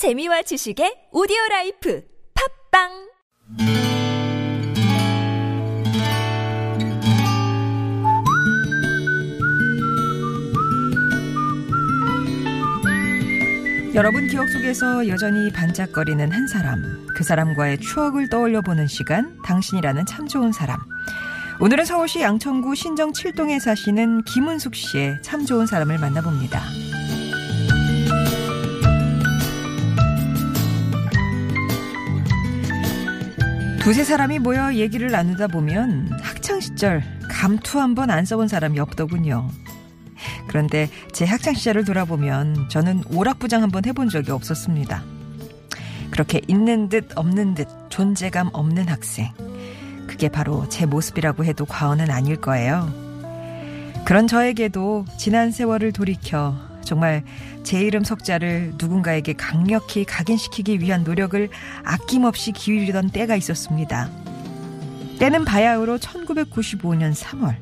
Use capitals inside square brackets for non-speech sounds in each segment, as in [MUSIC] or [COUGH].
재미와 지식의 오디오 라이프 팟빵 여러분 기억 속에서 여전히 반짝거리는 한 사람, 그 사람과의 추억을 떠올려 보는 시간, 당신이라는 참 좋은 사람. 오늘은 서울시 양천구 신정 7동에 사시는 김은숙 씨의 참 좋은 사람을 만나봅니다. 두세 사람이 모여 얘기를 나누다 보면 학창시절 감투 한 번 안 써본 사람이 없더군요. 그런데 제 학창시절을 돌아보면 저는 오락부장 한 번 해본 적이 없었습니다. 그렇게 있는 듯 없는 듯 존재감 없는 학생. 그게 바로 제 모습이라고 해도 과언은 아닐 거예요. 그런 저에게도 지난 세월을 돌이켜 정말 제 이름 석자를 누군가에게 강력히 각인시키기 위한 노력을 아낌없이 기울이던 때가 있었습니다. 때는 바야흐로 1995년 3월.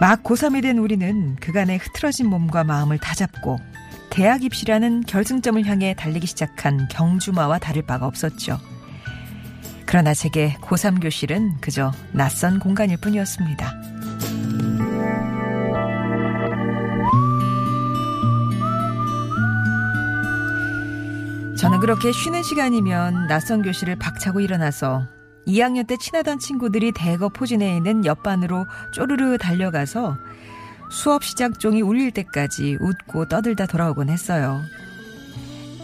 막 고3이 된 우리는 그간의 흐트러진 몸과 마음을 다잡고 대학 입시라는 결승점을 향해 달리기 시작한 경주마와 다를 바가 없었죠. 그러나 제게 고3 교실은 그저 낯선 공간일 뿐이었습니다. 저는 그렇게 쉬는 시간이면 낯선 교실을 박차고 일어나서 2학년 때 친하던 친구들이 대거 포진해 있는 옆반으로 쪼르르 달려가서 수업 시작 종이 울릴 때까지 웃고 떠들다 돌아오곤 했어요.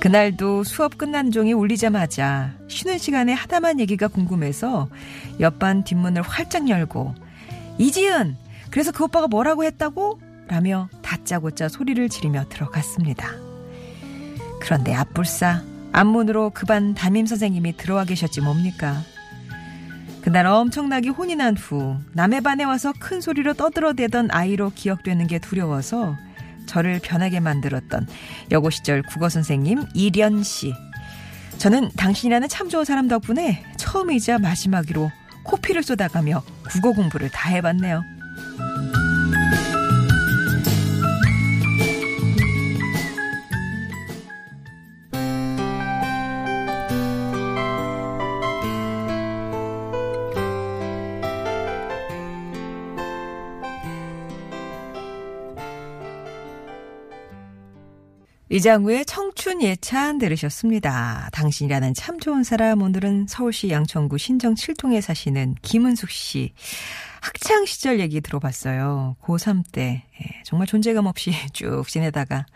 그날도 수업 끝난 종이 울리자마자 쉬는 시간에 하다만 얘기가 궁금해서 옆반 뒷문을 활짝 열고 이지은 그래서 그 오빠가 뭐라고 했다고? 라며 다짜고짜 소리를 지르며 들어갔습니다. 그런데 앞불싸 앞문으로 그 반 담임 선생님이 들어와 계셨지 뭡니까? 그날 엄청나게 혼이 난 후 남의 반에 와서 큰 소리로 떠들어대던 아이로 기억되는 게 두려워서 저를 변하게 만들었던 여고 시절 국어 선생님 이련 씨. 저는 당신이라는 참 좋은 사람 덕분에 처음이자 마지막으로 코피를 쏟아가며 국어 공부를 다 해봤네요. 이장우의 청춘 예찬 들으셨습니다. 당신이라는 참 좋은 사람 오늘은 서울시 양천구 신정 7동에 사시는 김은숙 씨 학창 시절 얘기 들어봤어요. 고3 때 예, 정말 존재감 없이 [LAUGHS] 쭉 지내다가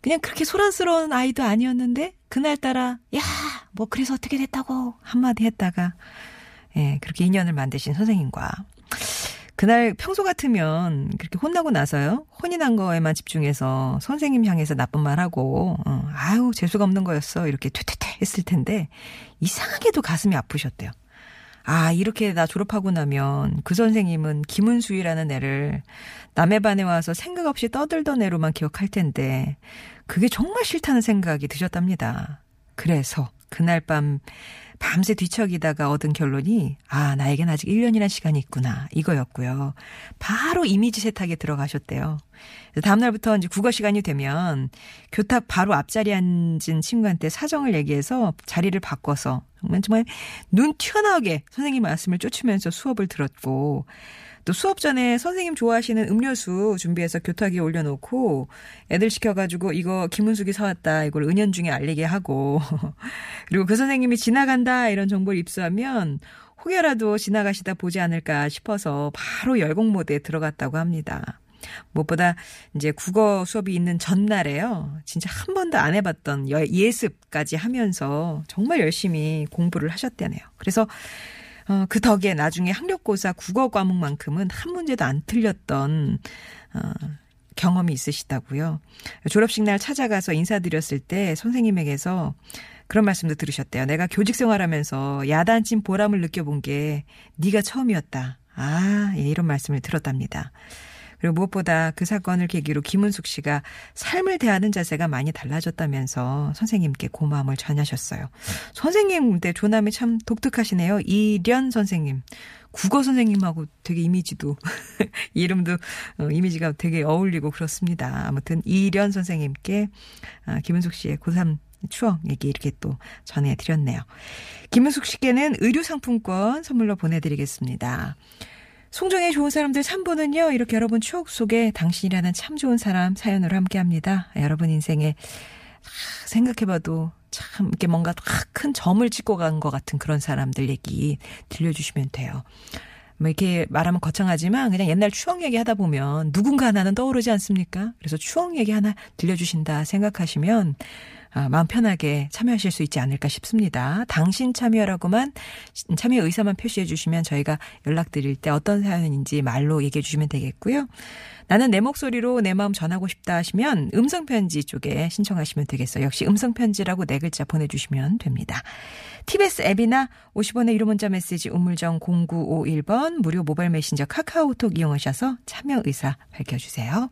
그냥 그렇게 소란스러운 아이도 아니었는데 그날따라 야 뭐 그래서 어떻게 됐다고 한마디 했다가 예, 그렇게 인연을 만드신 선생님과 그날 평소 같으면 그렇게 혼나고 나서요. 혼이 난 거에만 집중해서 선생님 향해서 나쁜 말 하고, 어, 아유, 재수가 없는 거였어. 이렇게 퇴퇴퇴 했을 텐데, 이상하게도 가슴이 아프셨대요. 아, 이렇게 나 졸업하고 나면 그 선생님은 김은수이라는 애를 남의 반에 와서 생각 없이 떠들던 애로만 기억할 텐데, 그게 정말 싫다는 생각이 드셨답니다. 그래서 그날 밤 밤새 뒤척이다가 얻은 결론이 아 나에겐 아직 1년이란 시간이 있구나 이거였고요. 바로 이미지 세탁에 들어가셨대요. 다음날부터 이제 국어 시간이 되면 교탁 바로 앞자리에 앉은 친구한테 사정을 얘기해서 자리를 바꿔서 정말 정말 눈 튀어나오게 선생님 말씀을 쫓으면서 수업을 들었고 또 수업 전에 선생님 좋아하시는 음료수 준비해서 교탁에 올려놓고 애들 시켜가지고 이거 김은숙이 사왔다 이걸 은연중에 알리게 하고 [LAUGHS] 그리고 그 선생님이 지나간다 이런 정보를 입수하면 혹여라도 지나가시다 보지 않을까 싶어서 바로 열공 모드에 들어갔다고 합니다. 무엇보다 이제 국어 수업이 있는 전날에요. 진짜 한 번도 안 해봤던 예습까지 하면서 정말 열심히 공부를 하셨다네요. 그래서 어, 그 덕에 나중에 학력고사 국어 과목만큼은 한 문제도 안 틀렸던 어, 경험이 있으시다고요. 졸업식 날 찾아가서 인사드렸을 때 선생님에게서 그런 말씀도 들으셨대요. 내가 교직 생활하면서 야단친 보람을 느껴본 게 네가 처음이었다. 아, 예, 이런 말씀을 들었답니다. 그리고 무엇보다 그 사건을 계기로 김은숙 씨가 삶을 대하는 자세가 많이 달라졌다면서 선생님께 고마움을 전하셨어요. 선생님, 근데 조남이 참 독특하시네요. 이련 선생님. 국어 선생님하고 되게 이미지도, [LAUGHS] 이름도, 어, 이미지가 되게 어울리고 그렇습니다. 아무튼 이련 선생님께 아, 김은숙 씨의 고3 추억 얘기 이렇게 또 전해드렸네요. 김은숙 씨께는 의류상품권 선물로 보내드리겠습니다. 송정의 좋은 사람들 3부는요, 이렇게 여러분 추억 속에 당신이라는 참 좋은 사람 사연으로 함께 합니다. 여러분 인생에 생각해봐도 참 이렇게 뭔가 큰 점을 찍고 간 것 같은 그런 사람들 얘기 들려주시면 돼요. 뭐 이렇게 말하면 거창하지만 그냥 옛날 추억 얘기 하다 보면 누군가 하나는 떠오르지 않습니까? 그래서 추억 얘기 하나 들려주신다 생각하시면 아, 마음 편하게 참여하실 수 있지 않을까 싶습니다. 당신 참여라고만 참여 의사만 표시해 주시면 저희가 연락드릴 때 어떤 사연인지 말로 얘기해 주시면 되겠고요. 나는 내 목소리로 내 마음 전하고 싶다 하시면 음성편지 쪽에 신청하시면 되겠어요. 역시 음성편지라고 네 글자 보내주시면 됩니다. TBS 앱이나 50원의 1호 문자 메시지 우물정 0951번 무료 모바일 메신저 카카오톡 이용하셔서 참여 의사 밝혀주세요.